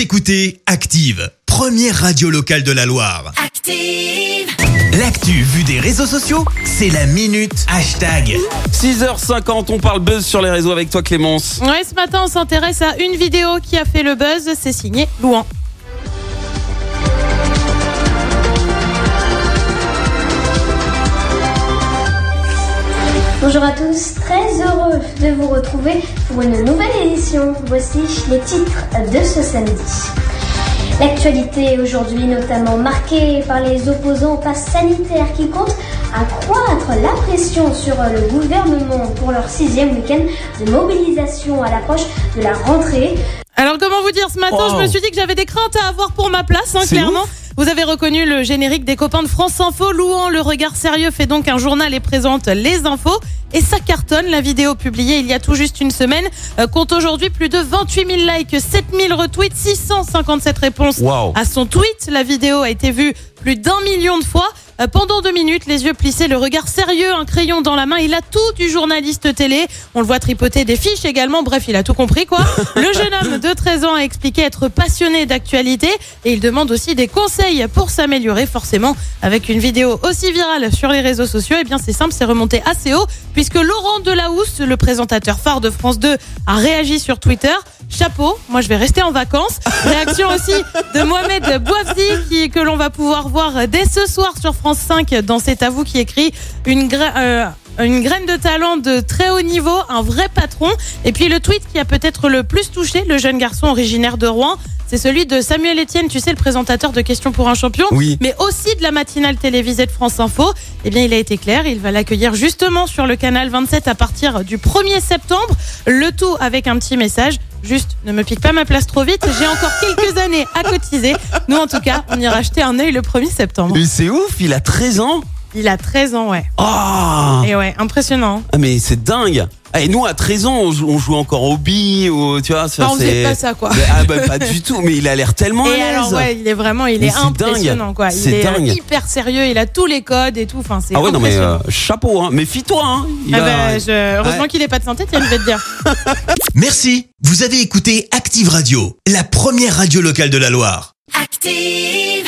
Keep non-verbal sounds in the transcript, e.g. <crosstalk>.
Vous écoutez Active, première radio locale de la Loire. Active. L'actu vue des réseaux sociaux, c'est la minute hashtag. 6h50, on parle buzz sur les réseaux avec toi Clémence. Ouais, ce matin, on s'intéresse à une vidéo qui a fait le buzz. C'est signé Louan. Bonjour à tous, très heureux de vous retrouver pour une nouvelle édition. Voici les titres de ce samedi. L'actualité aujourd'hui notamment marquée par les opposants au pass sanitaire qui comptent accroître la pression sur le gouvernement pour leur sixième week-end de mobilisation à l'approche de la rentrée. Alors, comment vous dire, ce matin, Oh. je me suis dit que j'avais des craintes à avoir pour ma place, hein, clairement. Vous avez reconnu le générique des copains de France Info. Louan, le regard sérieux, fait donc un journal et présente les infos. Et ça cartonne. La vidéo publiée il y a tout juste une semaine euh, compte aujourd'hui plus de 28 000 likes, 7 000 retweets, 657 réponses à son tweet. La vidéo a été vue plus d'un million de fois. Euh, Pendant deux minutes, les yeux plissés, le regard sérieux, un crayon dans la main. Il a tout du journaliste télé. On le voit tripoter des fiches également. Bref, il a tout compris, quoi. <laughs> Le jeune homme de 13 ans a expliqué être passionné d'actualité et il demande aussi des conseils pour s'améliorer. Forcément, avec une vidéo aussi virale sur les réseaux sociaux, eh bien, c'est simple, c'est remonté assez haut puisque Laurent Delahousse, le présentateur phare de France 2, a réagi sur Twitter. Chapeau, moi je vais rester en vacances. Réaction aussi de Mohamed Bouafzi qui, que l'on va pouvoir voir dès ce soir sur France 5 dans C'est à qui écrit une, gra- euh, une graine de talent de très haut niveau, un vrai patron. Et puis le tweet qui a peut-être le plus touché le jeune garçon originaire de Rouen, c'est celui de Samuel Etienne, tu sais, le présentateur de Questions pour un champion, Oui. mais aussi de la matinale télévisée de France Info. Eh bien, il a été clair, il va l'accueillir justement sur le canal 27 à partir du 1er septembre. Le tout avec un petit message. Juste, ne me pique pas ma place trop vite, j'ai encore quelques années à cotiser. Nous, en tout cas, on ira jeter un œil le 1er septembre. Mais c'est ouf, il a 13 ans. Il a 13 ans, ouais. Ah, Et ouais, impressionnant. Ah, mais c'est dingue. Et nous à 13 ans, on, jou- on jouait encore au billes ou tu vois, ça Enfin, on c'est pas ça, quoi. Mais- Ah bah pas du <laughs> tout, mais il a l'air tellement à Et l'aise. alors, ouais, il est vraiment, il Mais est impressionnant, dingue. quoi. Il C'est est dingue. hyper sérieux, il a tous les codes et tout. Enfin, c'est Ah ouais non mais impressionnant. euh, chapeau hein, méfie-toi hein. Il Ah a- bah, je- Heureusement Ouais. qu'il est pas de santé, tiens, je vais te dire. <laughs> Merci. Vous avez écouté Active Radio, la première radio locale de la Loire. Active.